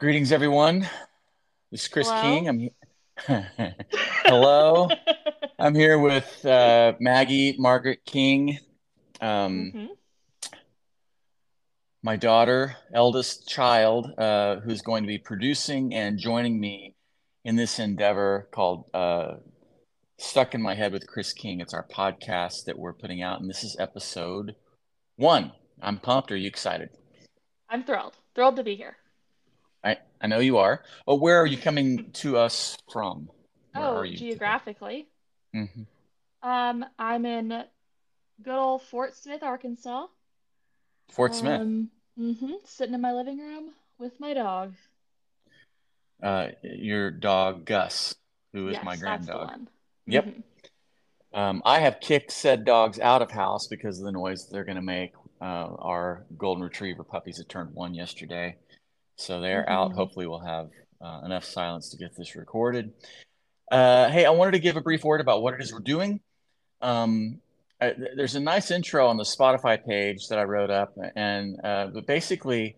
Greetings, everyone. This is Chris Hello? King. I'm hello. I'm here with uh, Maggie Margaret King, um, hmm my daughter, eldest child, uh, who's going to be producing and joining me in this endeavor called uh, Stuck in My Head with Chris King. It's our podcast that we're putting out, and this is episode one. I'm pumped. Are you excited? I'm thrilled. Thrilled to be here. I, know you are. But where are you coming to us from? Where Oh, geographically, hmm um, I'm in good old Fort Smith, Arkansas. Fort Smith. Um, hmm sitting in my living room with my dog. Uh, your dog Gus, who is my Yes, grand that's the dog. one. Yep. hmm Um, I have kicked said dogs out of house because of the noise they're going to make. Uh, our golden retriever puppies had turned one yesterday, so they're out. hmm Hopefully, we'll have uh, enough silence to get this recorded. Uh, hey, I wanted to give a brief word about what it is we're doing. Um, I, there's a nice intro on the Spotify page that I wrote up, and uh, but basically,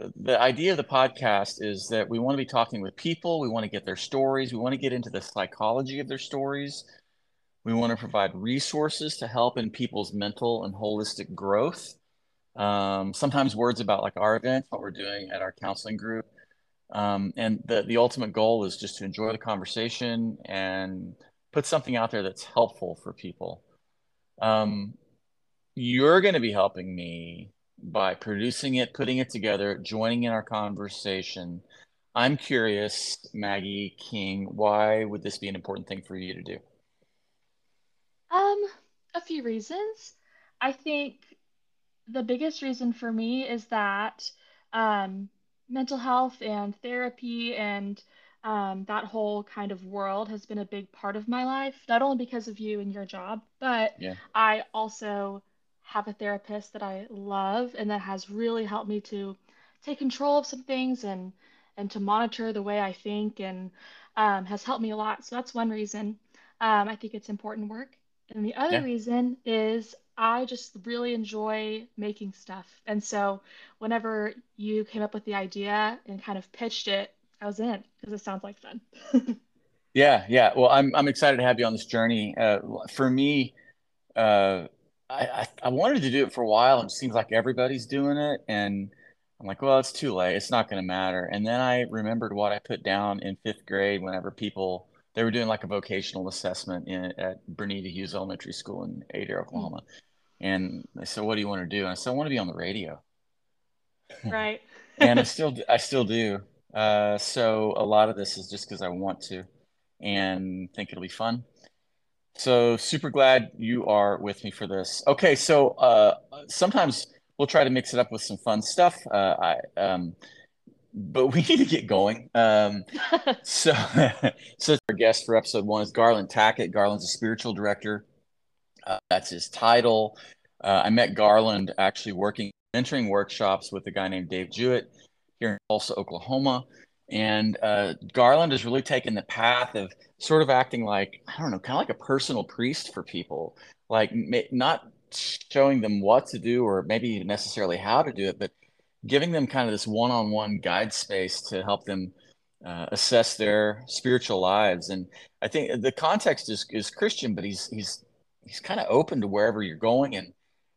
uh, the idea of the podcast is that we want to be talking with people. We want to get their stories. We want to get into the psychology of their stories. We want to provide resources to help in people's mental and holistic growth. Um, sometimes words about like our event, what we're doing at our counseling group. Um, and the, the ultimate goal is just to enjoy the conversation and put something out there that's helpful for people. Um, you're going to be helping me by producing it, putting it together, joining in our conversation. I'm curious, Maggie King, why would this be an important thing for you to do? Um, a few reasons. I think the biggest reason for me is that um, mental health and therapy and um, that whole kind of world has been a big part of my life, not only because of you and your job, but Yeah. I also have a therapist that I love and that has really helped me to take control of some things and and to monitor the way I think and um, has helped me a lot. So that's one reason. Um, I think it's important work. And the other Yeah. reason is I just really enjoy making stuff. And so whenever you came up with the idea and kind of pitched it, I was in because it sounds like fun. Yeah, yeah. Well, I'm I'm excited to have you on this journey. Uh, for me, uh, I, I I wanted to do it for a while, and it seems like everybody's doing it, and I'm like, well, it's too late. It's not going to matter. And then I remembered what I put down in fifth grade whenever people they were doing like a vocational assessment in at Bernita Hughes Elementary School in Adair, Mm, Oklahoma. And they said, "What do you want to do?" And I said, "I want to be on the radio." right. And I still I still do. Uh, so a lot of this is just because I want to and think it'll be fun. So super glad you are with me for this. Okay, so uh, sometimes we'll try to mix it up with some fun stuff. Uh, I um, but we need to get going. Um, so so our guest for episode one is Garland Tackett. Garland's a spiritual director. Uh, that's his title. Uh, I met Garland actually working mentoring workshops with a guy named Dave Jewett here in Tulsa, Oklahoma. And uh, Garland has really taken the path of sort of acting like, I don't know, kind of like a personal priest for people, like ma- not showing them what to do or maybe necessarily how to do it, but giving them kind of this one-on-one guide space to help them uh, assess their spiritual lives. And I think the context is is Christian, but he's he's he's kind of open to wherever you're going. And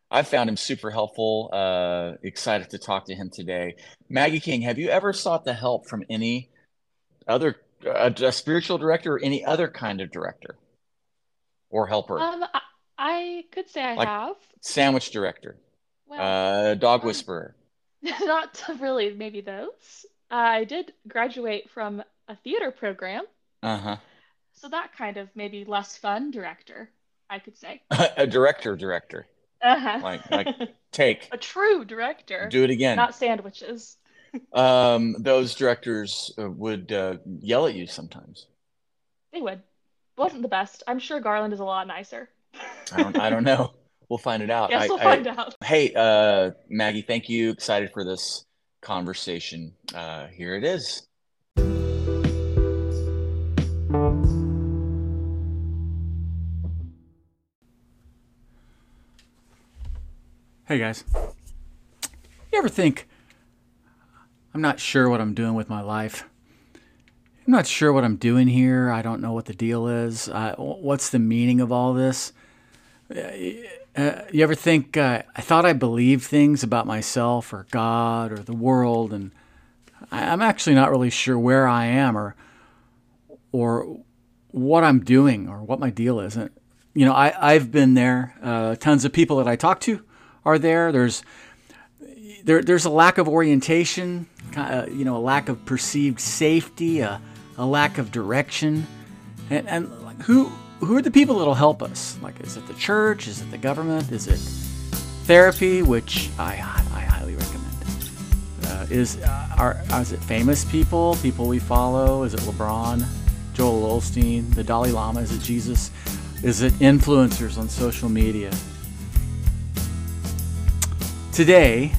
I've found him super helpful. Uh, excited to talk to him today. Maggie King, have you ever sought the help from any other a, a spiritual director or any other kind of director or helper, Um, I, I could say I like have. sandwich director, Well, uh, dog um, whisperer? Not really maybe those. I did graduate from a theater program, Uh-huh. so that kind of maybe less fun director, I could say. A director, director. Uh-huh. Like like take, A true director, do it again. not sandwiches. Um, those directors uh, would uh, yell at you sometimes. They would. Wasn't the best. I'm sure Garland is a lot nicer. I don't I don't know. We'll find it out. Guess I, we'll I find out. hey, uh, Maggie, thank you. Excited for this conversation. Uh, here it is. Hey guys, you ever think I'm not sure what I'm doing with my life. I'm not sure what I'm doing here. I don't know what the deal is. Uh, what's the meaning of all this? Uh, you ever think uh, I thought I believed things about myself or God or the world, and I'm actually not really sure where I am or or what I'm doing or what my deal is. And, you know, I, I've been there. Uh, tons of people that I talk to are there. There's there, there's a lack of orientation, uh, you know, a lack of perceived safety, a, a lack of direction, and, and who who are the people that'll help us? Like, is it the church? Is it the government? Is it therapy, which I, I highly recommend? Uh, is uh, are, is it famous people, people we follow? Is it LeBron, Joel Osteen, the Dalai Lama? Is it Jesus? Is it influencers on social media? Today,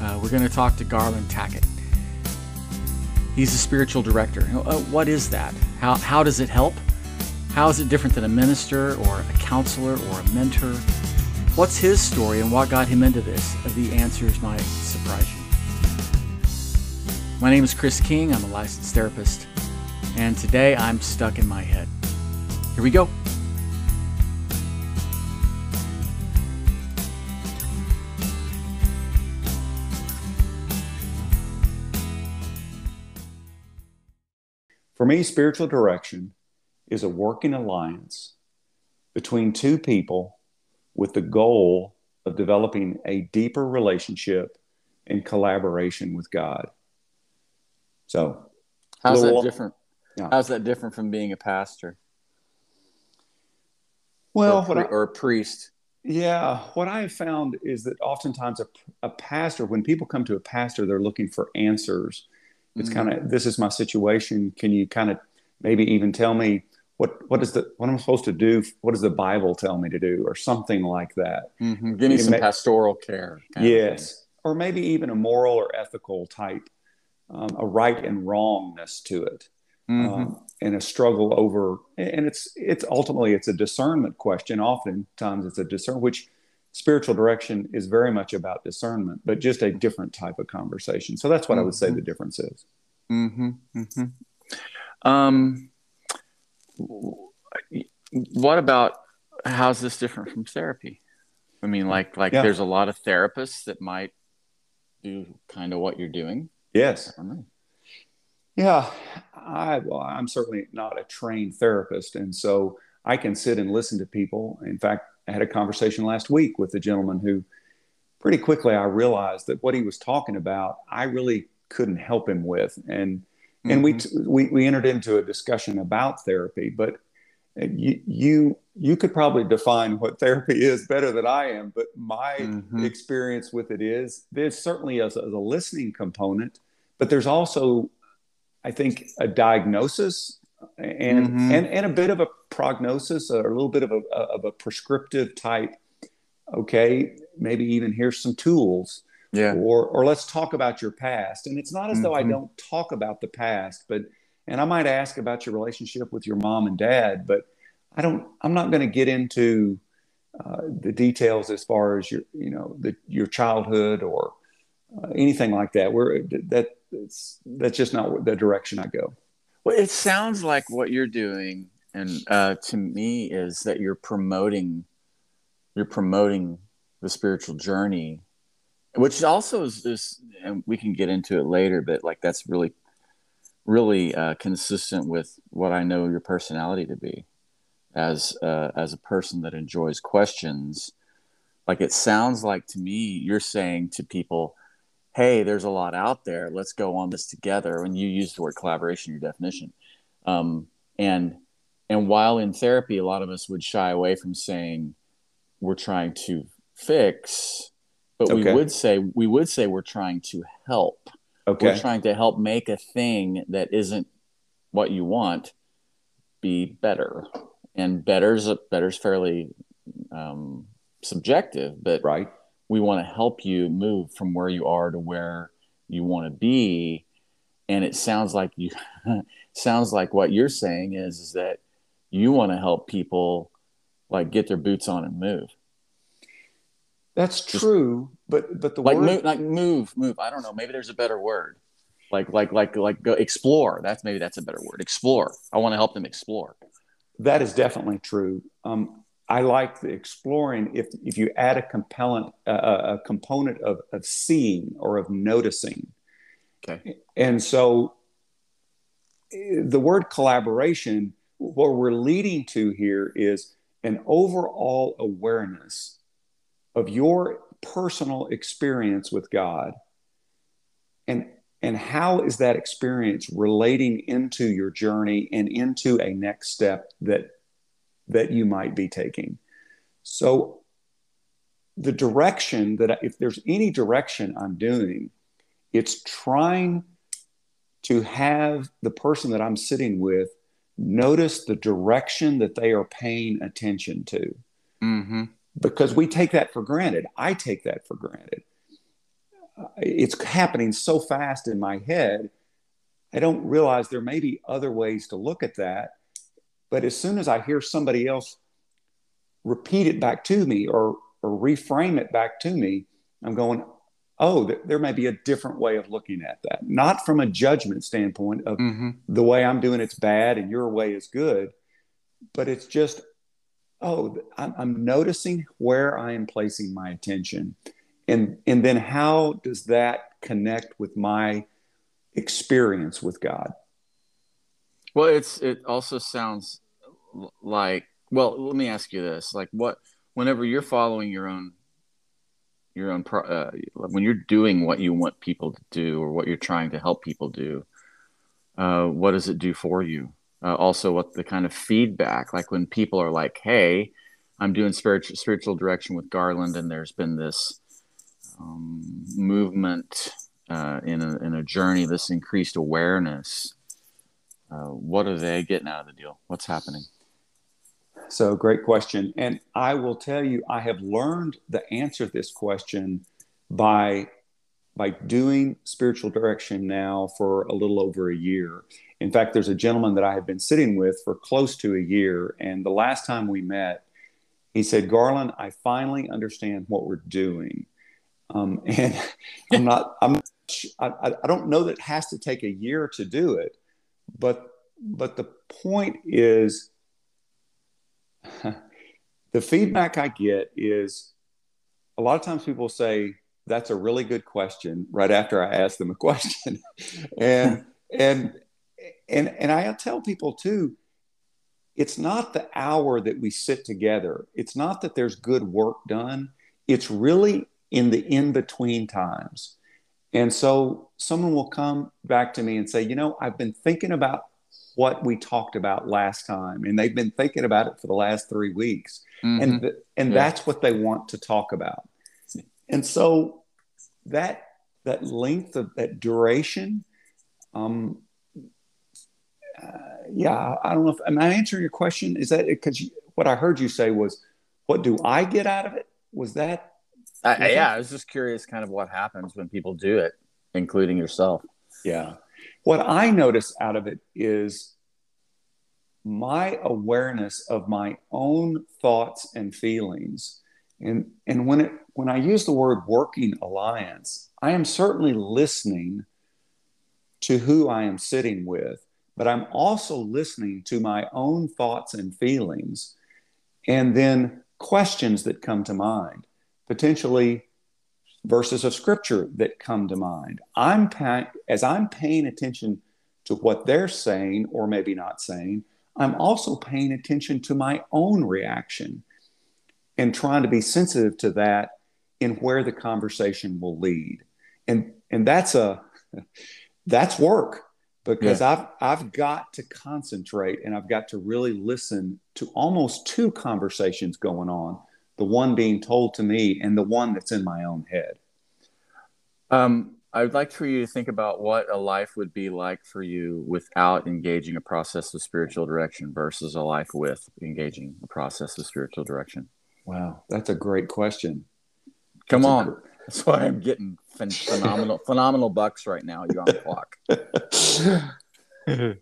uh, we're going to talk to Garland Tackett. He's a spiritual director. Uh, what is that? How, how does it help? How is it different than a minister or a counselor or a mentor? What's his story and what got him into this? The answers might surprise you. My name is Chris King. I'm a licensed therapist. And today I'm stuck in my head. Here we go. For me, spiritual direction is a working alliance between two people with the goal of developing a deeper relationship and collaboration with God. So, how's little, that different? Yeah. How's that different from being a pastor? Well, or, a, I, or a priest. Yeah, what I have found is that oftentimes a, a pastor, when people come to a pastor, they're looking for answers it's mm-hmm. kind of this is my situation. Can you kind of maybe even tell me what what is the what am I'm supposed to do? What does the Bible tell me to do, or something like that? Mm-hmm. Give me some pastoral care. Yes, or maybe even a moral or ethical type, um, a right and wrongness to it, mm-hmm. um, and a struggle over. And it's it's ultimately it's a discernment question. Oftentimes it's a discern which spiritual direction is very much about discernment, but just a different type of conversation. So that's what mm-hmm. I would say the mm-hmm. difference is. Mm-hmm. Mm-hmm. Um, what about how's this different from therapy? I mean, like, like yeah. there's a lot of therapists that might do kind of what you're doing. Yes. Yeah, I well, I'm certainly not a trained therapist, and so I can sit and listen to people. In fact, I had a conversation last week with a gentleman who pretty quickly I realized that what he was talking about, I really couldn't help him with. And mm-hmm. and we, mm-hmm. we we entered into a discussion about therapy, but you you you could probably define what therapy is better than I am. But my mm-hmm. experience with it is there's certainly a, a listening component, but there's also I think a diagnosis and mm-hmm. and and a bit of a prognosis or a little bit of a of a prescriptive type okay maybe even here's some tools yeah or or let's talk about your past and it's not as mm-hmm. though i mm-hmm. don't talk about the past but and i might ask about your relationship with your mom and dad but i don't i'm not going to get into uh, the details as far as your you know the, your childhood or uh, anything like that where that that's just not the direction i go well, it sounds like what you're doing, and uh, to me, is that you're promoting, you're promoting the spiritual journey, which also is, this, and we can get into it later, but like that's really, really uh, consistent with what I know your personality to be, as uh, as a person that enjoys questions. Like it sounds like to me, you're saying to people hey, there's a lot out there. Let's go on this together. And you use the word collaboration your definition. Um, and and while in therapy, a lot of us would shy away from saying we're trying to fix, but okay. we would say we would say we're trying to help. Okay. We're trying to help make a thing that isn't what you want be better. And better's better's fairly um, subjective, but right we want to help you move from where you are to where you want to be and it sounds like you sounds like what you're saying is is that you want to help people like get their boots on and move that's Just, true but but the like word move like move move. I don't know. Maybe there's a better word. Like like like like go explore. That's maybe that's a better word. Explore. I want to help them explore. That is definitely true. Um, i like the exploring if if you add a compelling uh, a component of of seeing or of noticing. Okay. And so the word collaboration what we're leading to here is an overall awareness of your personal experience with god. And and how is that experience relating into your journey and into a next step that that you might be taking? So the direction that if there's any direction i'm doing it's trying to have the person that i'm sitting with notice the direction that they are paying attention to. Mm-hmm. Because we take that for granted. I take that for granted. It's happening so fast in my head. I don't realize there may be other ways to look at that but as soon as i hear somebody else repeat it back to me or or reframe it back to me i'm going oh there may be a different way of looking at that. Not from a judgment standpoint of mm-hmm. the way i'm doing it's bad and your way is good but it's just oh I'm, noticing where i am placing my attention. And and then how does that connect with my experience with god? Well it's it also sounds like well let me ask you this like what whenever you're following your own your own pro, uh, when you're doing what you want people to do or what you're trying to help people do uh, what does it do for you uh, also what the kind of feedback like when people are like hey i'm doing spiritual spiritual direction with garland and there's been this um, movement uh, in, a, in a journey, this increased awareness, uh, what are they getting out of the deal? What's happening? So, great question. And I will tell you, I have learned the answer to this question by by doing spiritual direction now for a little over a year. In fact, there's a gentleman that I have been sitting with for close to a year. And the last time we met, he said, Garland, I finally understand what we're doing. Um, and I'm not, I'm, I, I don't know that it has to take a year to do it, but, but the point is the feedback I get is a lot of times people say, that's a really good question right after I ask them a question. and, and, and, and I tell people too, it's not the hour that we sit together. It's not that there's good work done. It's really in the in between times. And so someone will come back to me and say, you know, I've been thinking about what we talked about last time, and they've been thinking about it for the last three weeks, mm-hmm. and th- and yeah. that's what they want to talk about. And so that that length of that duration, um, uh, yeah, I don't know if am I answering your question? Is that because what I heard you say was, what do I get out of it? Was that I, yeah, I was just curious, kind of what happens when people do it, including yourself. Yeah, what I notice out of it is my awareness of my own thoughts and feelings, and and when it when I use the word working alliance, I am certainly listening to who I am sitting with, but I'm also listening to my own thoughts and feelings, and then questions that come to mind potentially verses of scripture that come to mind. I'm as I'm paying attention to what they're saying or maybe not saying, I'm also paying attention to my own reaction and trying to be sensitive to that in where the conversation will lead. And and that's a that's work because yeah. I've I've got to concentrate and I've got to really listen to almost two conversations going on the one being told to me and the one that's in my own head. Um, I'd like for you to think about what a life would be like for you without engaging a process of spiritual direction versus a life with engaging a process of spiritual direction. Wow, that's a great question. Come that's on. Gr- that's why I'm getting phenomenal phenomenal bucks right now. You're on the clock.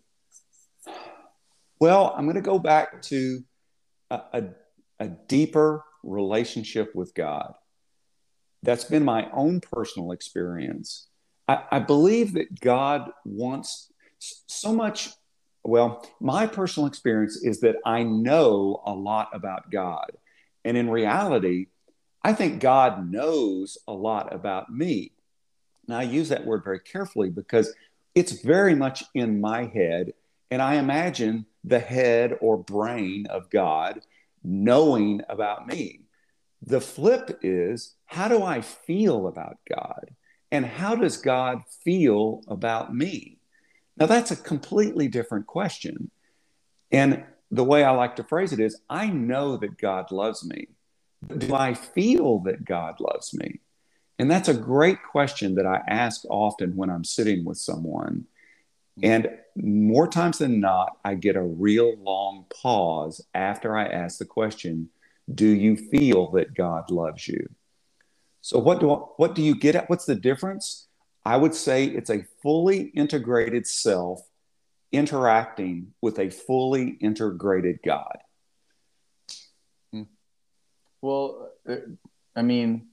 well, I'm going to go back to a, a, a deeper relationship with God. That's been my own personal experience. I, I believe that God wants so much. Well, my personal experience is that I know a lot about God. And in reality, I think God knows a lot about me. Now, I use that word very carefully because it's very much in my head. And I imagine the head or brain of God knowing about me. The flip is how do I feel about God? And how does God feel about me? Now, that's a completely different question. And the way I like to phrase it is I know that God loves me. Do I feel that God loves me? And that's a great question that I ask often when I'm sitting with someone. Mm-hmm. And more times than not, I get a real long pause after I ask the question Do you feel that God loves you? So, what do, I, what do you get at? What's the difference? I would say it's a fully integrated self interacting with a fully integrated God. Well, uh, I mean,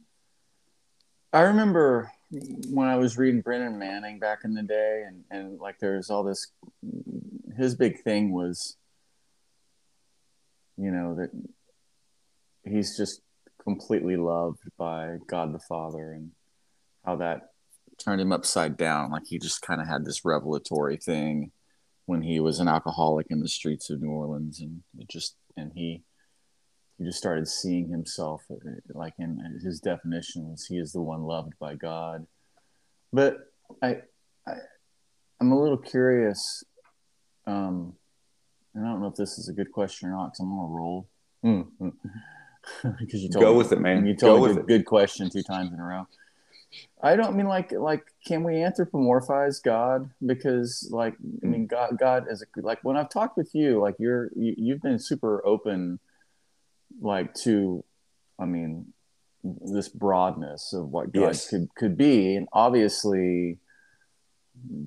I remember when I was reading Brennan Manning back in the day, and, and like there's all this, his big thing was, you know, that he's just completely loved by God the Father and how that turned him upside down. Like he just kind of had this revelatory thing when he was an alcoholic in the streets of New Orleans, and it just and he he just started seeing himself uh, like in his definition was he is the one loved by God. But I, I I'm a little curious. Um, and I don't know if this is a good question or not because I'm on a roll. Mm-hmm. because you told go me, with it, man. You told go me good, good question two times in a row. I don't mean like like can we anthropomorphize God because like I mean God God is a, like when I've talked with you like you're you, you've been super open like to I mean this broadness of what God yes. could could be and obviously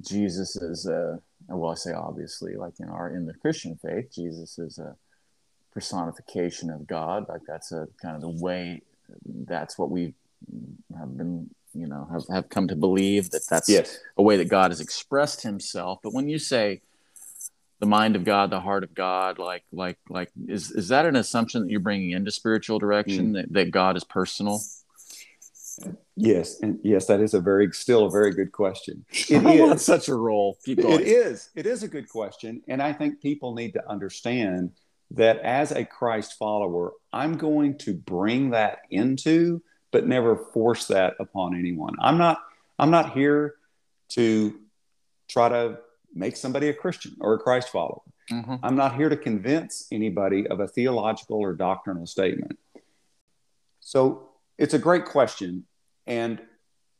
Jesus is a well I say obviously like in our in the Christian faith Jesus is a personification of God. Like that's a kind of the way. That's what we have been, you know, have, have come to believe that that's yes. a way that God has expressed Himself. But when you say the mind of God, the heart of God, like like like is is that an assumption that you're bringing into spiritual direction mm. that, that God is personal? Yes, and yes, that is a very still a very good question. It is such a role. It is. It is a good question, and I think people need to understand that as a Christ follower, I'm going to bring that into, but never force that upon anyone. I'm not, I'm not here to try to make somebody a Christian or a Christ follower. Mm-hmm. I'm not here to convince anybody of a theological or doctrinal statement. So it's a great question. And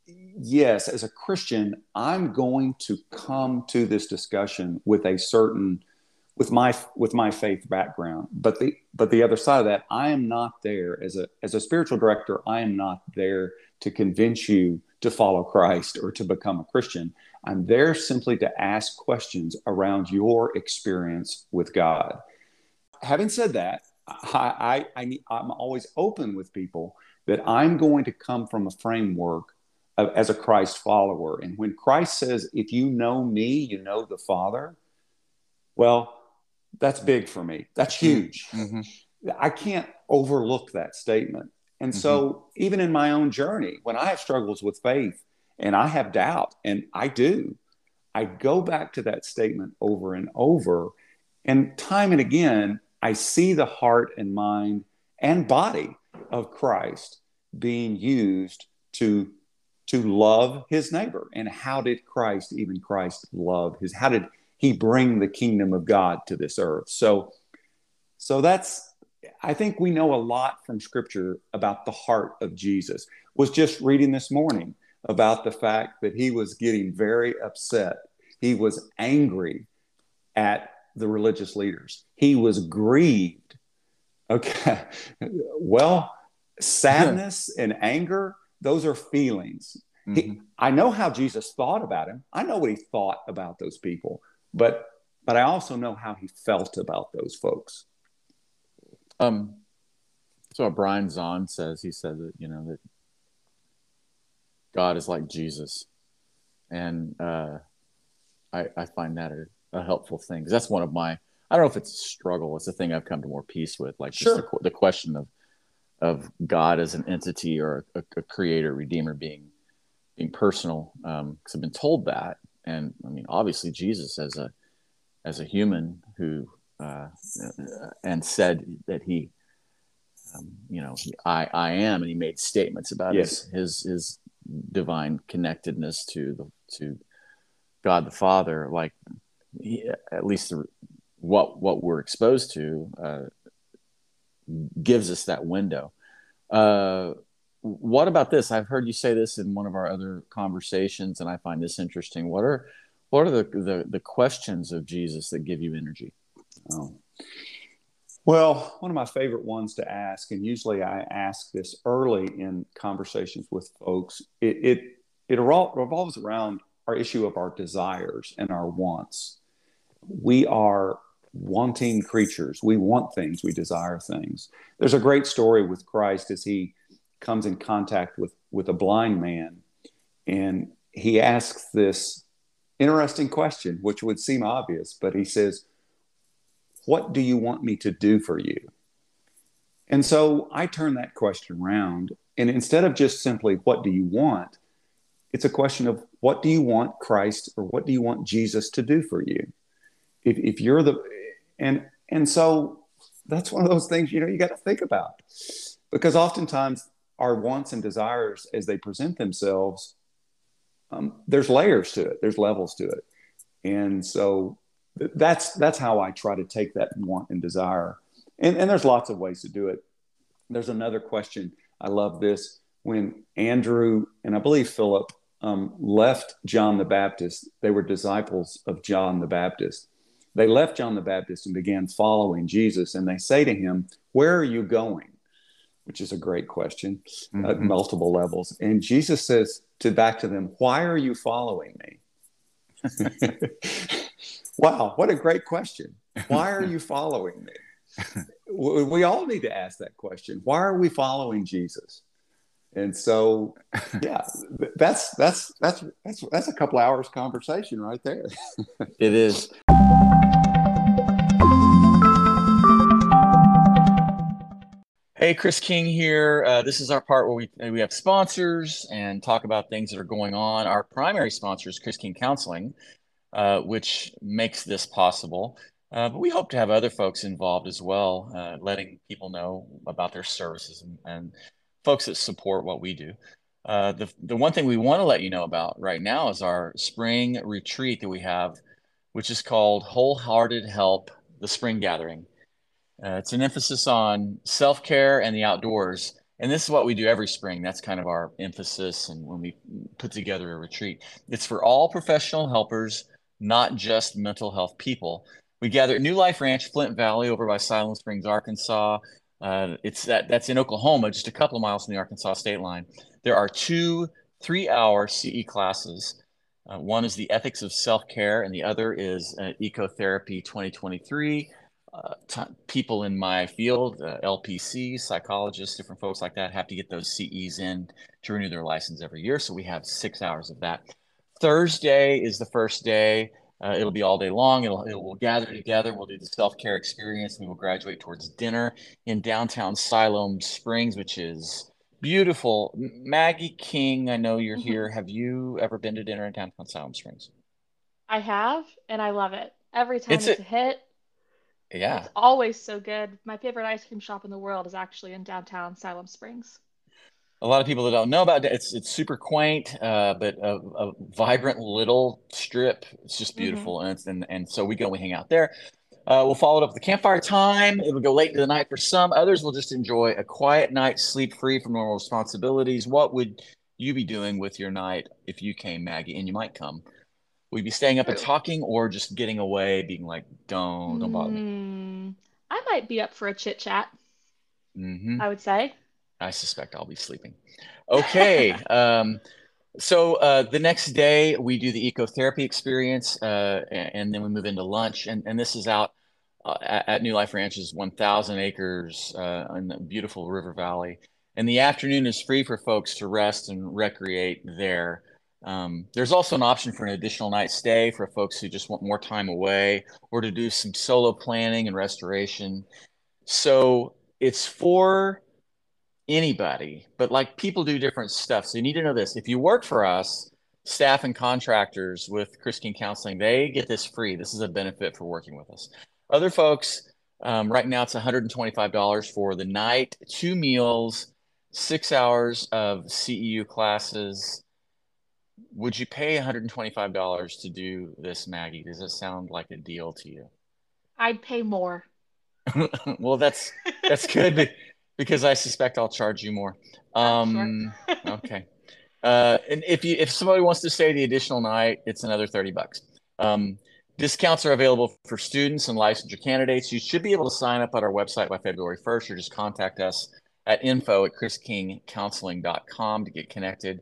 yes, as a Christian, I'm going to come to this discussion with a certain with my with my faith background but the but the other side of that i am not there as a as a spiritual director i am not there to convince you to follow christ or to become a christian i'm there simply to ask questions around your experience with god having said that i i, I i'm always open with people that i'm going to come from a framework of, as a christ follower and when christ says if you know me you know the father well that's big for me. That's mm-hmm. huge. Mm-hmm. I can't overlook that statement. And mm-hmm. so, even in my own journey, when I have struggles with faith and I have doubt, and I do, I go back to that statement over and over. And time and again, I see the heart and mind and body of Christ being used to to love his neighbor and how did christ even christ love his how did he bring the kingdom of God to this earth. So, so that's I think we know a lot from scripture about the heart of Jesus. Was just reading this morning about the fact that he was getting very upset. He was angry at the religious leaders. He was grieved. Okay. Well, sadness and anger, those are feelings. Mm-hmm. He, I know how Jesus thought about him. I know what he thought about those people but but I also know how he felt about those folks. Um, so Brian Zahnd says he said that you know that God is like Jesus, and uh, I, I find that a, a helpful thing because that's one of my I don't know if it's a struggle. It's a thing I've come to more peace with, like Sure. just the, the question of of God as an entity or a, a creator, redeemer being being personal. Because I've been told that, and I mean, obviously, Jesus as a as a human who uh, and said that he, um, you know, he, I I am, and he made statements about Yes. his, his his divine connectedness to the to God the Father. Like, he, at least the, what what we're exposed to uh, gives us that window. Uh, what about this? I've heard you say this in one of our other conversations, and I find this interesting. What are what are the the, the questions of Jesus that give you energy? Oh. Well, one of my favorite ones to ask, and usually I ask this early in conversations with folks, it it, it revolves around our issue of our desires and our wants. We are wanting creatures. We want things, we desire things. There's a great story with Christ as he comes in contact with, with a blind man, and he asks this interesting question, which would seem obvious, but he says, what do you want me to do for you? And so I turn that question around. And instead of just simply, what do you want? It's a question of, what do you want Christ or what do you want Jesus to do for you? If, if you're the, and, and so that's one of those things, you know, you got to think about because oftentimes our wants and desires as they present themselves, um, there's layers to it, there's levels to it. And so that's that's how I try to take that want and desire. And, and there's lots of ways to do it. There's another question. I love this. When Andrew and I believe Philip um, left John the Baptist, they were disciples of John the Baptist. They left John the Baptist and began following Jesus. And they say to him, Where are you going? Which is a great question at Mhm. multiple levels. And Jesus says to back to them, Why are you following me? wow, what a great question. Why are you following me? we all need to ask that question. Why are we following Jesus? And so, yeah, that's that's that's that's that's a couple hours conversation right there. It is. Hey, Chris King here. Uh, this is our part where we we have sponsors and talk about things that are going on. Our primary sponsor is Chris King Counseling, uh, which makes this possible. Uh, but we hope to have other folks involved as well, uh, letting people know about their services and, and folks that support what we do. Uh, the the one thing we want to let you know about right now is our spring retreat that we have, which is called Wholehearted Help: The Spring Gathering. Uh, it's an emphasis on self care and the outdoors. And this is what we do every spring. That's kind of our emphasis. And when we put together a retreat, it's for all professional helpers, not just mental health people. We gather at New Life Ranch, Flint Valley, over by Siloam Springs, Arkansas. Uh, it's that that's in Oklahoma, just a couple of miles from the Arkansas state line. There are two three-hour CE classes. Uh, one is the ethics of self-care, and the other is uh, ecotherapy 2023 uh, t- people in my field, uh, LPC, psychologists, different folks like that, have to get those CEs in to renew their license every year. So we have six hours of that. Thursday is the first day. Uh, it'll be all day long. It'll, it will gather together. We'll do the self care experience. We will graduate towards dinner in downtown Siloam Springs, which is beautiful. Maggie King, I know you're Mhm. here. Have you ever been to dinner in downtown Siloam Springs? I have, and I love it. Every time It's it's, a- a hit, Yeah. it's always so good. My favorite ice cream shop in the world is actually in downtown Siloam Springs. A lot of people that don't know about it, it's it's super quaint, uh, but a, a vibrant little strip. It's just beautiful, and it's and and so we go, we hang out there. Uh, we'll follow it up with the campfire time. It will go late into the night for some. Others will just enjoy a quiet night, sleep free from normal responsibilities. What would you be doing with your night if you came, Maggie? And you might come. We'd be staying up and talking, or just getting away, being like, "Don't, don't bother me." Mm, I might be up for a chit chat, hmm I would say. I suspect I'll be sleeping. Okay. um, so uh, the next day we do the ecotherapy experience, uh, and, then we move into lunch. And, and this is out uh, at, New Life Ranches, 1,000 acres uh, in the beautiful River Valley. And the afternoon is free for folks to rest and recreate there. Um, there's also an option for an additional night stay for folks who just want more time away or to do some solo planning and restoration. So it's for anybody, but like people do different stuff. So you need to know this. If you work for us, staff and contractors with Chris King Counseling, they get this free. This is a benefit for working with us. Other folks, um, right now it's $125 for the night, two meals, six hours of CEU classes. Would you pay $125 to do this, Maggie? Does it sound like a deal to you? I'd pay more. well, that's that's good because I suspect I'll charge you more. Um, sure. okay. Uh, and if you if somebody wants to stay the additional night, it's another thirty bucks. Um, discounts are available for students and licensure candidates. You should be able to sign up at our website by February first, or just contact us at info at chriskingcounseling.com to get connected.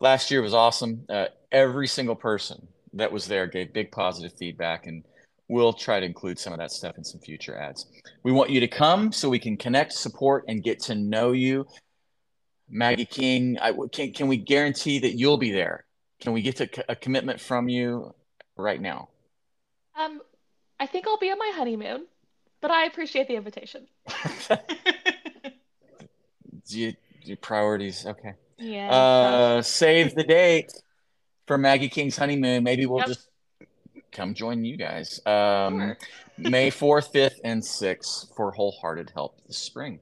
Last year was awesome. Uh, every single person that was there gave big positive feedback, and we'll try to include some of that stuff in some future ads. We want you to come so we can connect, support, and get to know you. Maggie King, I, can, can we guarantee that you'll be there? Can we get to a commitment from you right now? Um, I think I'll be on my honeymoon, but I appreciate the invitation. you, your priorities? Okay. Yeah. Uh, save the date for Maggie King's honeymoon. Maybe we'll Yep. just come join you guys. Um, Sure. May 4th, 5th, and 6th for Wholehearted Help this spring.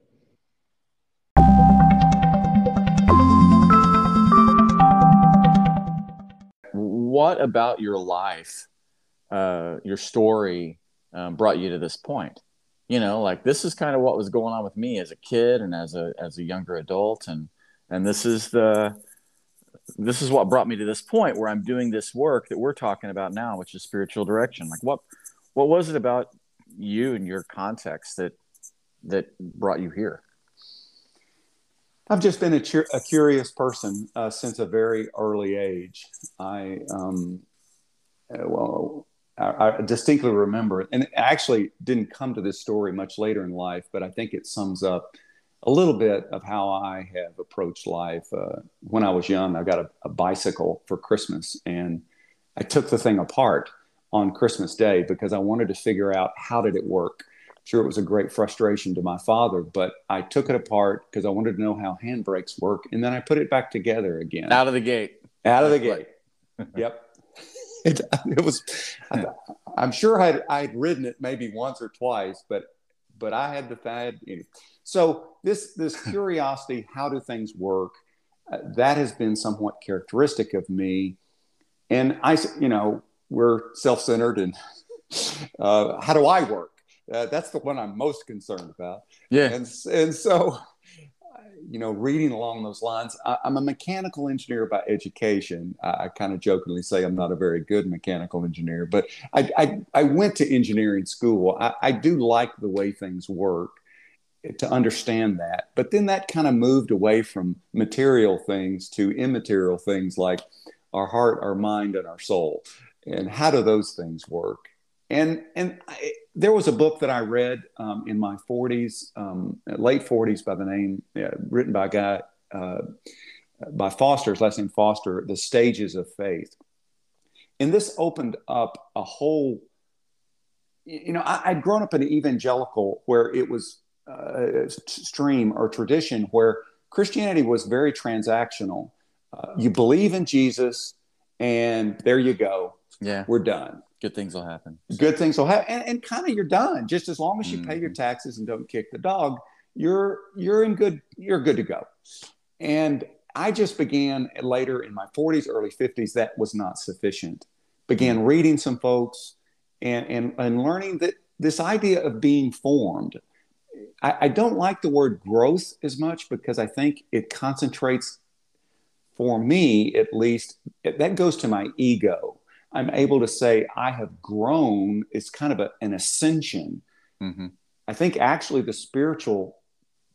What about your life, uh, your story, um, brought you to this point? You know, like this is kind of what was going on with me as a kid and as a as a younger adult, and and this is the this is what brought me to this point where I'm doing this work that we're talking about now, which is spiritual direction. Like what what was it about you and your context that that brought you here? I've just been a, a curious person uh, since a very early age. I, um, uh, well, I, I distinctly remember, and it actually didn't come to this story much later in life, but I think it sums up a little bit of how I have approached life. Uh, when I was young, I got a, a bicycle for Christmas, and I took the thing apart on Christmas Day because I wanted to figure out how did it work. Sure it was a great frustration to my father but i took it apart because i wanted to know how handbrakes work and then i put it back together again. Out of the gate. out of the gate. yep. It, it was I, i'm sure I'd, I'd ridden it maybe once or twice but but i had the fad so this this curiosity how do things work uh, that has been somewhat characteristic of me. And I, you know we're self-centered and uh, how do i work? Uh, that's the one i'm most concerned about. Yeah. and and so you know reading along those lines I, i'm a mechanical engineer by education. I, I kind of jokingly say i'm not a very good mechanical engineer but i i, I went to engineering school. I, I do like the way things work to understand that but then that kind of moved away from material things to immaterial things like our heart our mind and our soul and how do those things work? And and I, there was a book that I read um, in my 40s, um, late 40s, by the name yeah, written by a guy uh, by Foster, his last name Foster, "The Stages of Faith," and this opened up a whole. You know, I, I'd grown up in an evangelical where it was uh, stream or tradition where Christianity was very transactional. Uh, you believe in Jesus, and there you go. Yeah. We're done Good things will happen. good things will happen. And, and kind of you're done. Just as long as you pay your Mhm. taxes and don't kick the dog you're you're in good you're good to go. And i just began later in my 40s early 50s that was not sufficient. Began reading some folks and and, and learning that this idea of being formed I, I don't like the word growth as much because i think it concentrates for me at least that goes to my ego I'm able to say I have grown. It's kind of a, an ascension. hmm I think actually the spiritual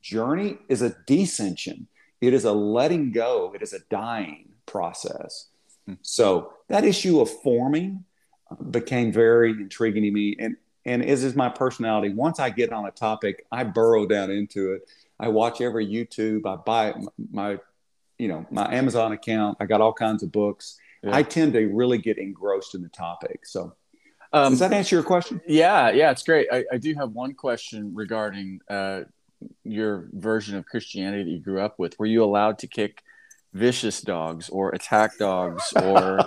journey is a descension. It is a letting go. It is a dying process. Hmm. So that issue of forming uh, became very intriguing to me. And and as is my personality, once I get on a topic, I burrow down into it. I watch every YouTube. I buy my you know, my Amazon account. I got all kinds of books. Yeah. I tend to really get engrossed in the topic. So, um, does that answer your question? Yeah, yeah, it's great. I, I do have one question regarding uh, your version of Christianity that you grew up with. Were you allowed to kick vicious dogs or attack dogs or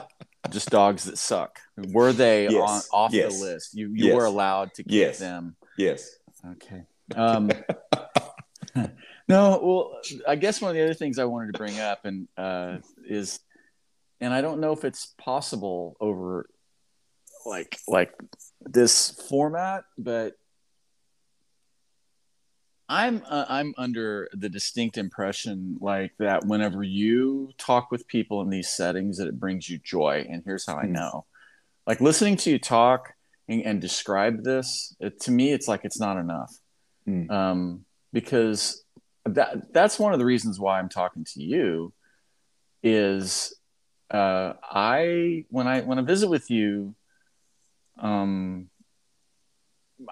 just dogs that suck? Were they yes. on, off yes. the list? You you yes. were allowed to kick yes. them. Yes. Okay. Um, no, well, I guess one of the other things I wanted to bring up and uh, is, and I don't know if it's possible over like like this format, but I'm uh, I'm under the distinct impression like that whenever you talk with people in these settings that it brings you joy and here's how I hmm. know. Like listening to you talk and, and describe this, it, to me it's like it's not enough. Mm. Um, because that that's one of the reasons why I'm talking to you is uh, I when I when I visit with you um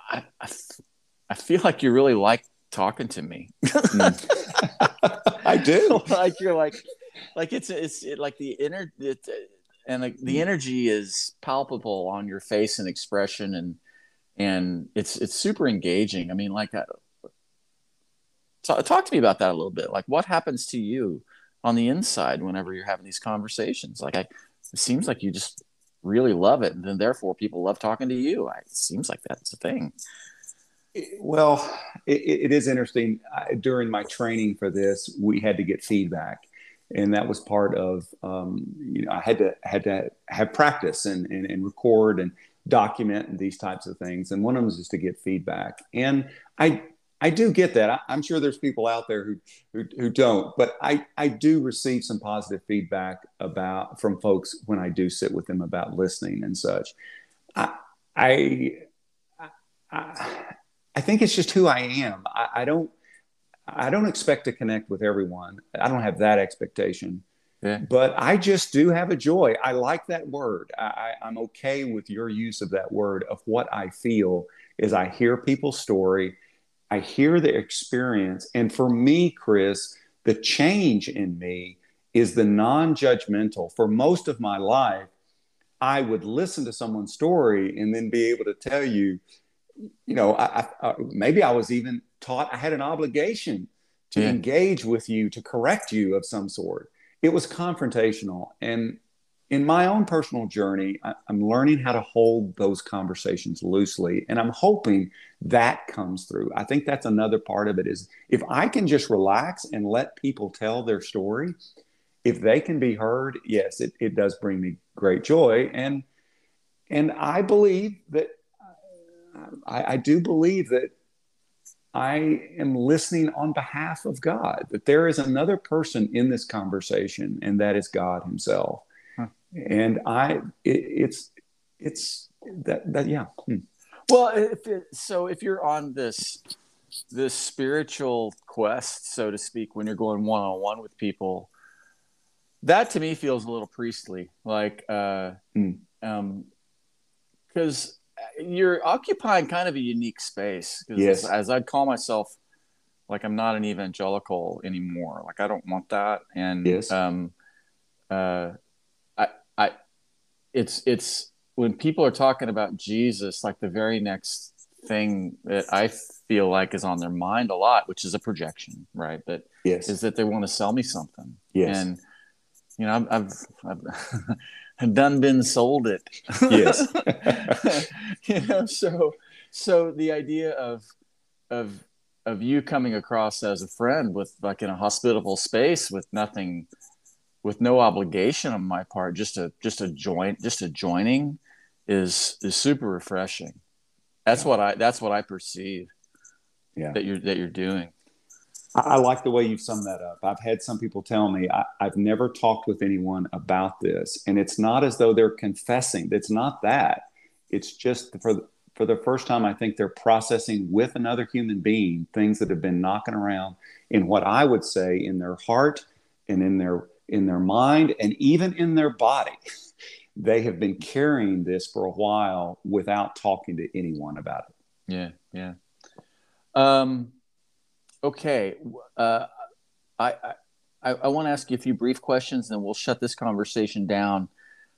I, I, I feel like you really like talking to me. I do. like you're like, like it's it's it, like the inner it, and like the energy is palpable on your face and expression and and it's it's super engaging. I mean, like, uh, talk, talk to me about that a little bit. Like, what happens to you on the inside whenever you're having these conversations? Like, I, it seems like you just really love it, and then therefore people love talking to you. I, it seems like that's a thing. Well, it, it is interesting. I, during my training for this, we had to get feedback, and that was part of um, you know I had to had to have practice and, and, and record and document these types of things. And one of them is just to get feedback. And I I do get that. I, am sure there's people out there who, who, who don't, but I I do receive some positive feedback about from folks when I do sit with them about listening and such. I I, I I think it's just who I am. I, I, don't I don't expect to connect with everyone. I don't have that expectation. Yeah. But I just do have a joy. I like that word. I, I'm okay with your use of that word. Of what I feel is I hear people's story, I hear the experience, and for me, Chris, the change in me is the non-judgmental. For most of my life, I would listen to someone's story and then be able to tell you you know, I, I, maybe I was even taught I had an obligation to yeah. engage with you, to correct you of some sort. It was confrontational. And in my own personal journey, I, I'm learning how to hold those conversations loosely. And I'm hoping that comes through. I think that's another part of it is if I can just relax and let people tell their story, if they can be heard, yes, it, it does bring me great joy. And and I believe that I, I do believe that I am listening on behalf of God, that there is another person in this conversation, and that is God Himself. And I, it, it's, it's that, that, yeah. Hmm. Well, if it, so if you're on this, this spiritual quest, so to speak, when you're going one on one with people, that to me feels a little priestly, like, uh, hmm. um, because you're occupying kind of a unique space. Yes. As I'd call myself, like I'm not an evangelical anymore. Like I don't want that. And yes. um, uh, it's it's when people are talking about Jesus, like the very next thing that I feel like is on their mind a lot, which is a projection, right? That yes. is that they want to sell me something. Yes. And you know, I've, I've, I've done been sold it. Yes. you know, so so the idea of of of you coming across as a friend with like in a hospitable space with nothing with no obligation on my part, just a just a joint just a joining is is super refreshing. That's yeah. what I that's what I perceive. Yeah. That you're that you're doing. I, like the way you sum that up. I've had some people tell me I, I've never talked with anyone about this, and it's not as though they're confessing. It's not that. It's just for for the first time, I think they're processing with another human being things that have been knocking around in what I would say in their heart and in their in their mind and even in their body. they have been carrying this for a while without talking to anyone about it. Yeah, yeah. Um, okay, uh, I, I, I, want to ask you a few brief questions, and then we'll shut this conversation down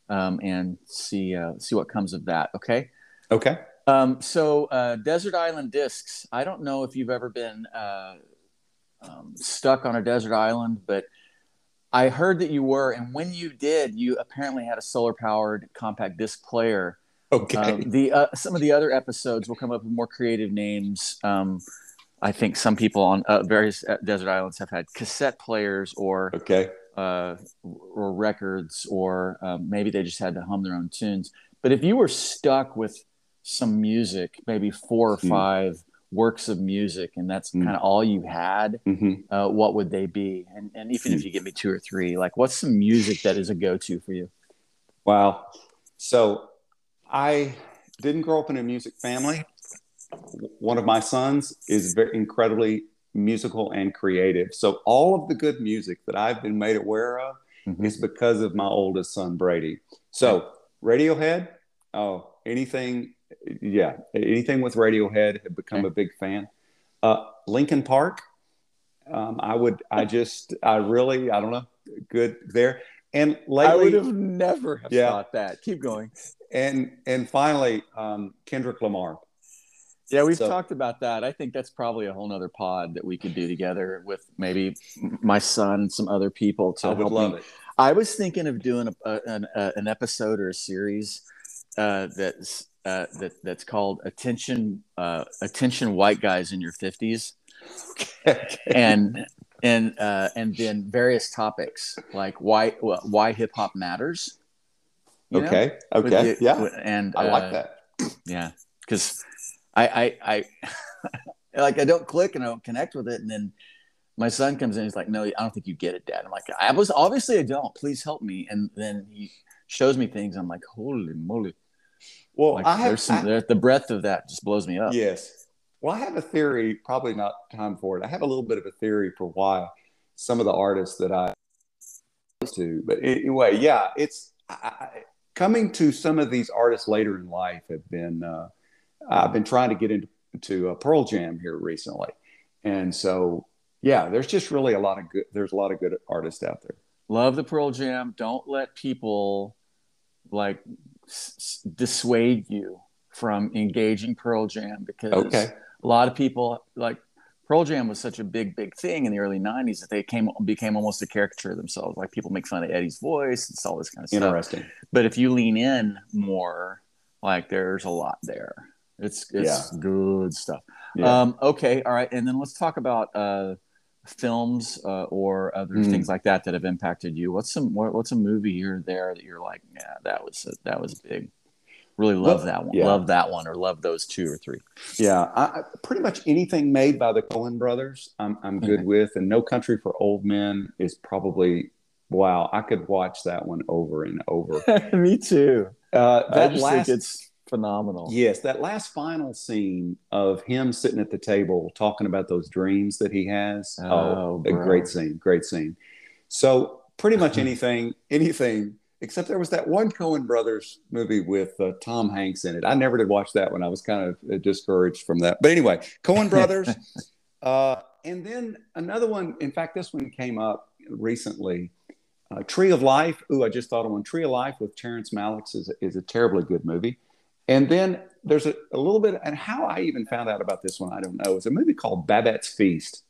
um, and see uh, see what comes of that. Okay. Okay. Um, so, uh, Desert Island Discs. I don't know if you've ever been uh, um, stuck on a desert island, but I heard that you were, and when you did, you apparently had a solar powered compact disc player. Okay. Um, the uh, some of the other episodes will come up with more creative names. Um, I think some people on uh, various uh, desert islands have had cassette players or okay. uh, or records, or um, maybe they just had to hum their own tunes. But if you were stuck with some music, maybe four or Mm. five works of music, and that's Mm. kind of all you had, hmm uh, what would they be? And, and even if you give me two or three, like what's some music that is a go-to for you? Wow. So I didn't grow up in a music family. One of my sons is very incredibly musical and creative. So all of the good music that I've been made aware of Mhm. is because of my oldest son Brady. So Radiohead, oh, anything, yeah, anything with Radiohead have become Okay. a big fan. Uh, Linkin Park, um, I would, I just, I really, I don't know, good there. And lately, I would have never have Yeah. thought that. Keep going. and and finally, um, Kendrick Lamar. Yeah, we've So- talked about that. I think that's probably a whole nother pod that we could do together with maybe my son and some other people to I would help love me. it. I was thinking of doing a, a, an, a, an episode or a series uh, that's uh, that that's called "Attention uh, Attention White Guys in Your 50s and and uh, and then various topics like why why hip hop matters. you know? okay. Okay. yeah. and I like uh, that. Yeah, because I, I, I, like I don't click and I don't connect with it, and then my son comes in. He's like, "No, I don't think you get it, Dad." I'm like, "I was obviously I don't. Please help me." And then he shows me things. I'm like, "Holy moly!" Well, Like, I have there's some I- the breadth of that just blows me up. yes. Well, I have a theory. Probably not time for it. I have a little bit of a theory for why some of the artists that I to, but anyway, yeah, it's I, coming to some of these artists later in life have been. Uh, I've been trying to get into to uh, Pearl Jam here recently, and so yeah, there's just really a lot of good. There's a lot of good artists out there. Love the Pearl Jam. Don't let people like s- dissuade you from engaging Pearl Jam because Okay. a lot of people like Pearl Jam was such a big, big thing in the early '90s that they came became almost a caricature of themselves. Like people make fun of Eddie's voice and all this kind of stuff. Interesting. But if you lean in more, like there's a lot there. It's it's good stuff. Yeah. Um, okay, all right, and then let's talk about uh, films uh, or other Mm. things like that that have impacted you. What's some what, what's a movie here or there that you're like, yeah, that was that was big. Really love Well, that one. yeah. Love that one, or love those two or three. Yeah, I, pretty much anything made by the Coen brothers, I'm I'm good Okay. with. And No Country for Old Men is probably wow. I could watch that one over and over. Me too. Uh, that last, it's phenomenal. yes, that last final scene of him sitting at the table talking about those dreams that he has. Oh, a great scene, great scene. So pretty much anything, anything. Except there was that one Coen Brothers movie with uh, Tom Hanks in it. I never did watch that one. I was kind of uh, discouraged from that. But anyway, Coen Brothers. uh, and then another one. In fact, this one came up recently. Uh, Tree of Life. Ooh, I just thought of one. Tree of Life with Terrence Malick is, is a terribly good movie. And then there's a, a little bit, and how I even found out about this one, I don't know. It's a movie called Babette's Feast.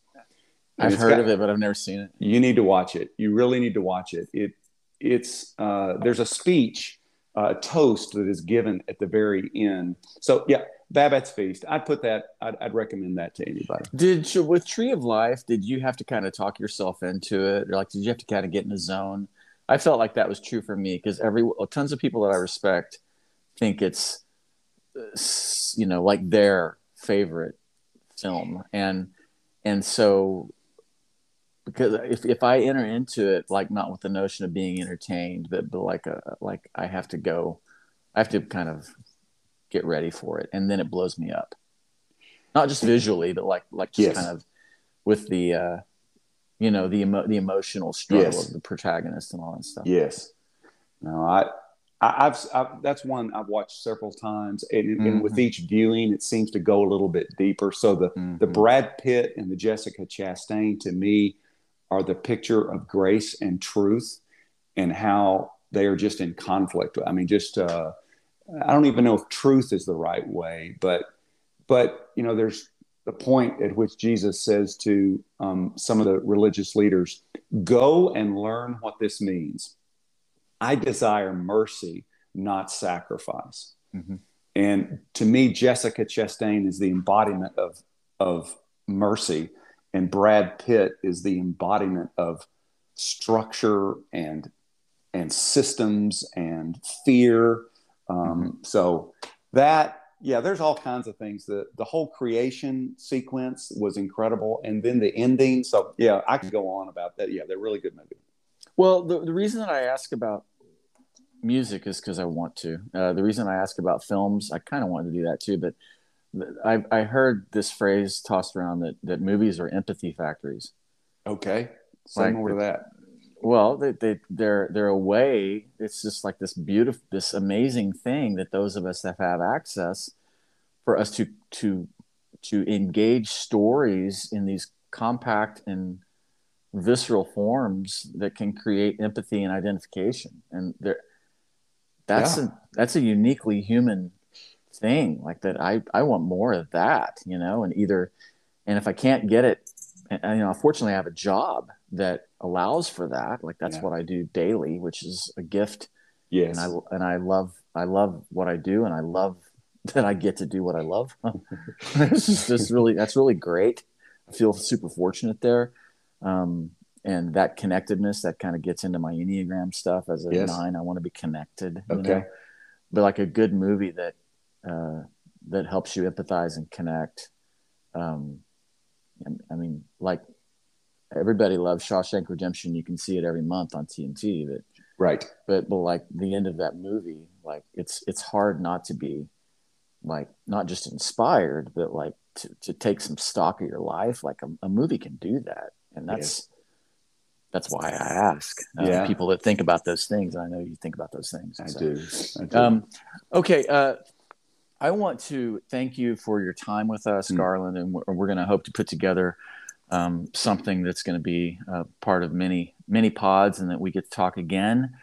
And I've heard got- of it, but I've never seen it. you need to watch it. You really need to watch it. It it's uh, there's a speech, uh, a toast that is given at the very end. So yeah, Babette's Feast. I'd put that. I'd, I'd recommend that to anybody. Did you, with Tree of Life? Did you have to kind of talk yourself into it, or like did you have to kind of get in a zone? I felt like that was true for me because every tons of people that I respect think it's uh, you know like their favorite film, and and so because if if I enter into it like not with the notion of being entertained, but but like a like I have to go, I have to kind of get ready for it, and then it blows me up not just visually, but like like just Yes. kind of with the uh, you know the emo- the emotional struggle Yes. of the protagonist and all that stuff. Yes. No, I. I- I've, I've that's one I've watched several times, and, and with Mhm. each viewing, it seems to go a little bit deeper. So the the Mhm. Brad Pitt and the Jessica Chastain to me are the picture of grace and truth and how they are just in conflict. I mean, just uh, I don't even know if truth is the right way, but but you know, there's the point at which Jesus says to um, some of the religious leaders, "Go and learn what this means. I desire mercy, not sacrifice." Mm-hmm. And to me, Jessica Chastain is the embodiment of of mercy, and Brad Pitt is the embodiment of structure and and systems and fear. Um, mm-hmm. So that yeah, there's all kinds of things. The the whole creation sequence was incredible, and then the ending. So yeah, I could go on about that. Yeah, they're really good movies. Well, the, the reason that I ask about music is because I want to. Uh, the reason I ask about films, I kind of wanted to do that too, but I I heard this phrase tossed around that that movies are empathy factories. Okay, say like, more to that. Well, they, they they're they're a way. It's just like this beautiful, this amazing thing that those of us that have access for us to to to engage stories in these compact and visceral forms that can create empathy and identification and there that's yeah. a that's a uniquely human thing like that i i want more of that you know and either and if i can't get it and, you know fortunately i have a job that allows for that like that's yeah. what i do daily which is a gift. Yes and i and i love i love what i do and i love that i get to do what i love. It's just, just really that's really great. I feel super fortunate there. Um, and that connectedness that kind of gets into my enneagram stuff as a yes. nine i want to be connected okay know? but like a good movie that uh, that helps you empathize and connect um, I mean, like everybody loves Shawshank Redemption. You can see it every month on TNT. But right, but but like the end of that movie, like it's it's hard not to be like not just inspired, but like to to take some stock of your life. Like a, a movie can do that, and that's. That's why I ask uh, yeah. people that think about those things. I know you think about those things. I, so. do. I do. Um, okay. Uh, I want to thank you for your time with us, mm. Garland, and we're, we're going to hope to put together um, something that's going to be a part of many many pods, and that we get to talk again.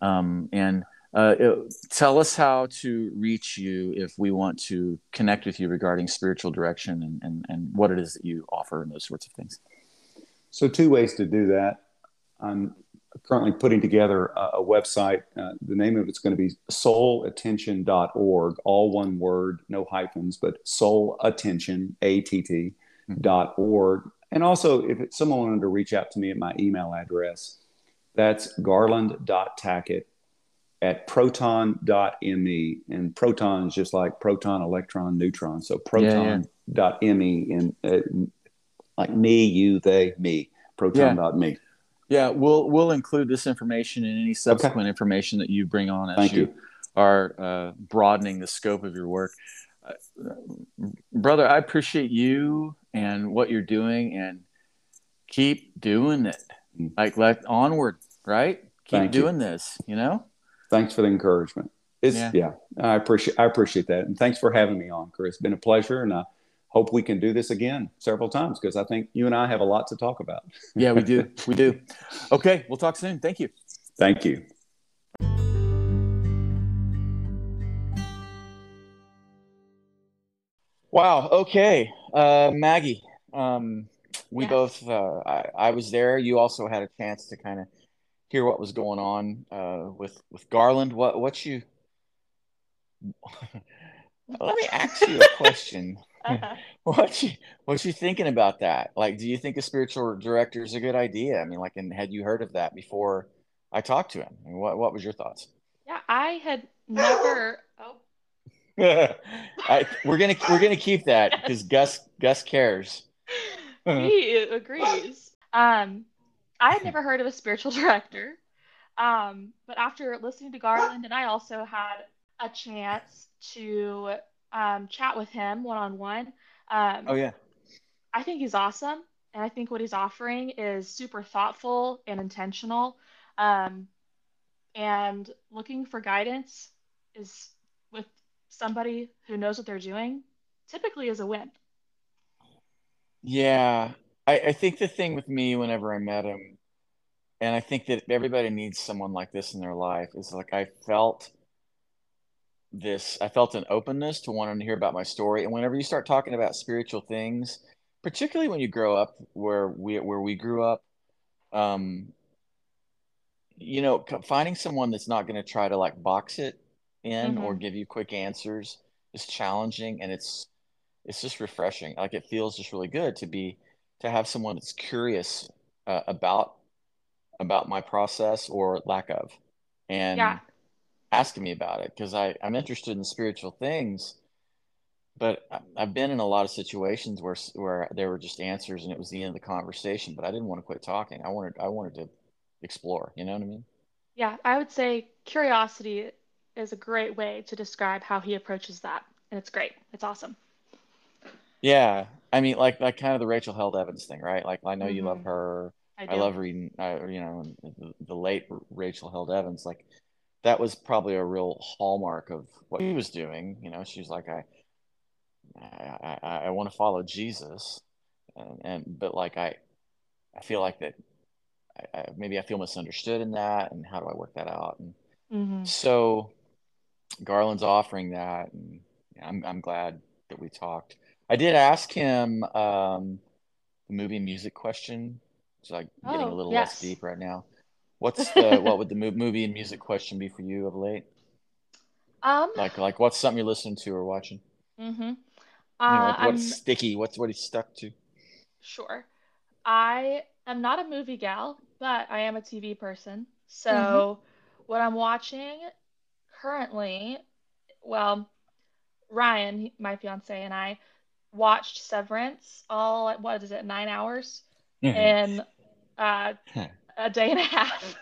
Um, and uh, it, tell us how to reach you if we want to connect with you regarding spiritual direction and, and, and what it is that you offer and those sorts of things. So, two ways to do that. I'm currently putting together a, a website. Uh, the name of it's going to be soulattention.org, all one word, no hyphens, but soulattention, A T T, dot org. And also, if someone wanted to reach out to me at my email address, that's garland.tackett at proton.me. And proton is just like proton, electron, neutron. So proton.me in uh, like me, you, they, me, proton.me. Yeah. Yeah, we'll we'll include this information in any subsequent okay. information that you bring on as Thank you, you. are uh, broadening the scope of your work. Uh, brother, I appreciate you and what you're doing and keep doing it. Mm. Like let onward, right? Keep Thank doing you. this, you know? Thanks for the encouragement. It's yeah. yeah, I appreciate I appreciate that. And thanks for having me on, Chris. It's been a pleasure and I hope we can do this again several times because I think you and I have a lot to talk about. yeah, we do. We do. Okay, we'll talk soon. Thank you. Thank you. Wow. Okay, uh, Maggie. Um, we yes. both. Uh, I, I, was there. You also had a chance to kind of hear what was going on uh, with with Garland. What what you? Let me ask you a question. Uh-huh. what you what you thinking about that? Like, do you think a spiritual director is a good idea? I mean, like, and had you heard of that before I talked to him? I mean, what what was your thoughts? Yeah, I had never. oh, I, we're gonna we're gonna keep that because Gus Gus cares. he agrees. Um, I had never heard of a spiritual director, um, but after listening to Garland, and I also had a chance to um, chat with him one on one. Oh yeah, I think he's awesome, and I think what he's offering is super thoughtful and intentional. Um, and looking for guidance is with somebody who knows what they're doing typically is a win. Yeah. I, I think the thing with me whenever I met him, and I think that everybody needs someone like this in their life, is like I felt this, I felt an openness to wanting to hear about my story. And whenever you start talking about spiritual things, particularly when you grow up where we where we grew up, um, you know, finding someone that's not going to try to like box it in mm-hmm. or give you quick answers is challenging, and it's it's just refreshing. Like it feels just really good to be to have someone that's curious uh, about about my process or lack of, and yeah. Asking me about it because I'm interested in spiritual things, but I've been in a lot of situations where where there were just answers and it was the end of the conversation, but I didn't want to quit talking. I wanted I wanted to explore. You know what I mean? Yeah, I would say curiosity is a great way to describe how he approaches that, and it's great. It's awesome. Yeah, I mean, like like kind of the Rachel Held Evans thing, right? Like I know mm-hmm. you love mm-hmm. her. I, I love reading, uh, you know, the, the, late Rachel Held Evans. Like that was probably a real hallmark of what he was doing. You know, she's like, I, I, I, I want to follow Jesus, and, and but like I, I feel like that. I, I, maybe I feel misunderstood in that, and how do I work that out? And mm-hmm. so, Garland's offering that, and I'm I'm glad that we talked. I did ask him um, the movie music question. It's like oh, getting a oh, little yes. less deep right now. What's the what would the movie and music question be for you of late? Um, like like what's something you're listening to or watching? Mm-hmm. Uh, you know, like what's I'm, sticky? What's what he's stuck to? Sure. I am not a movie gal, but I am a TV person. So mm-hmm. what I'm watching currently, well, Ryan, my fiance, and I watched Severance all what is it nine hours mm-hmm. in uh, a day and a half.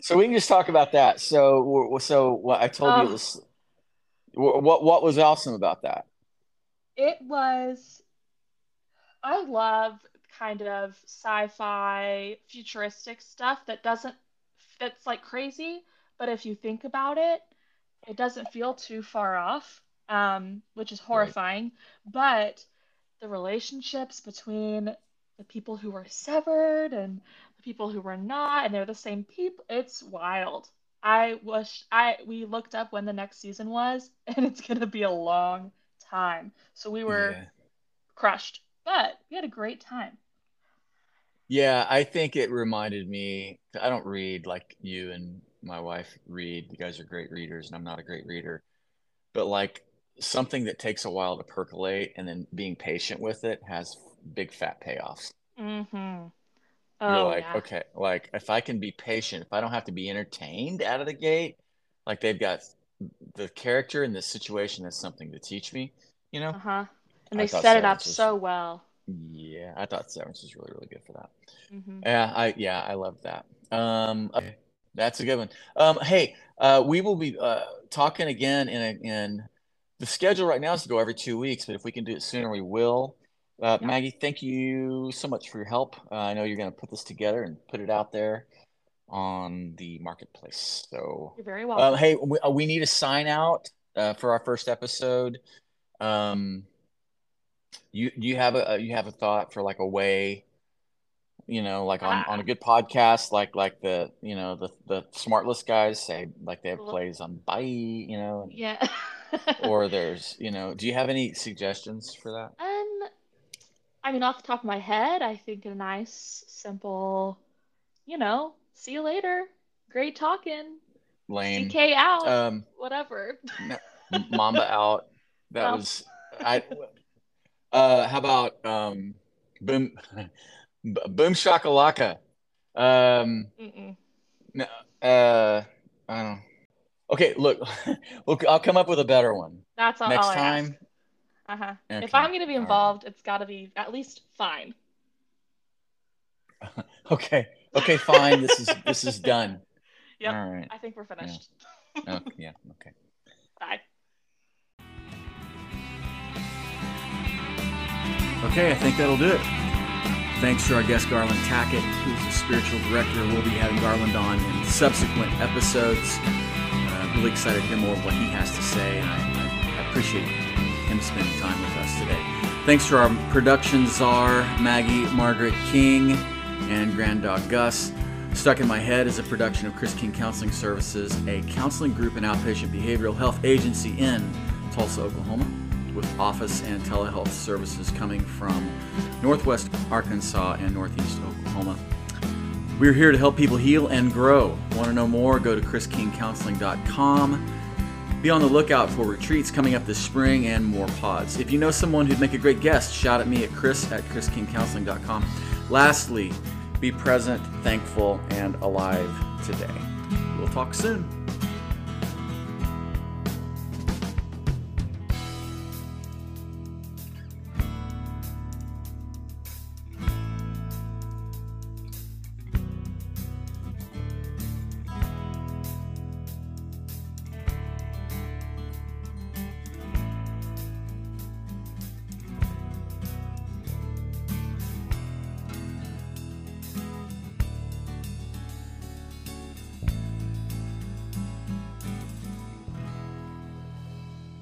so we can just talk about that. So so what I told you was what what was awesome about that? It was. I love kind of sci-fi futuristic stuff that doesn't that's like crazy, but if you think about it, it doesn't feel too far off um, which is horrifying. Right. But the relationships between the people who were severed and people who were not, and they're the same people, it's wild. I wish I we looked up when the next season was, and it's gonna be a long time. So we were yeah. crushed, but we had a great time. Yeah, I think it reminded me. I don't read like you and my wife read. You guys are great readers, and I'm not a great reader. But like something that takes a while to percolate and then being patient with it has big fat payoffs. Mm-hmm. Oh, You're like, yeah. okay, like if I can be patient, if I don't have to be entertained out of the gate, like they've got the character and the situation has something to teach me, you know? Uh-huh. And they set it up was, so well. Yeah, I thought Severance was really, really good for that. Mm-hmm. Yeah, I yeah, I love that. Um okay. That's a good one. Um, hey, uh, we will be uh, talking again in a, in the schedule right now is to go every two weeks, but if we can do it sooner, we will. Uh, yeah. Maggie, thank you so much for your help. Uh, I know you're going to put this together and put it out there on the marketplace. So you're very welcome. Uh, hey, we, uh, we, need a sign out uh, for our first episode. Um, you you have a you have a thought for like a way, you know, like on, on a good podcast, like like the you know the the smartless guys say like they have plays on bye, you know. Yeah. or there's, you know, do you have any suggestions for that? I mean, off the top of my head, I think a nice, simple, you know, see you later. Great talking. Lane. CK out. Um, whatever. Mamba out. That was I. Uh, how about um, boom, boom shakalaka? Um, Mm-mm. no, uh, I don't. know. Okay, look, look, I'll come up with a better one. That's all. Next all time. Uh huh. Okay. If I'm going to be involved, right. it's got to be at least fine. okay. Okay. Fine. this is this is done. Yep. All right. I think we're finished. Yeah. okay. Yeah. Okay. Bye. Okay, I think that'll do it. Thanks to our guest Garland Tackett, who's the spiritual director. We'll be having Garland on in subsequent episodes I'm really excited to hear more of what he has to say, and I, I, I appreciate spending time with us today. Thanks to our production czar, Maggie Margaret King, and Grand Dog Gus. Stuck in My Head is a production of Chris King Counseling Services, a counseling group and outpatient behavioral health agency in Tulsa, Oklahoma, with office and telehealth services coming from Northwest Arkansas and Northeast Oklahoma. We're here to help people heal and grow. Want to know more? Go to chriskingcounseling.com. Be on the lookout for retreats coming up this spring and more pods. If you know someone who'd make a great guest, shout at me at chris at chriskingcounseling.com. Lastly, be present, thankful, and alive today. We'll talk soon.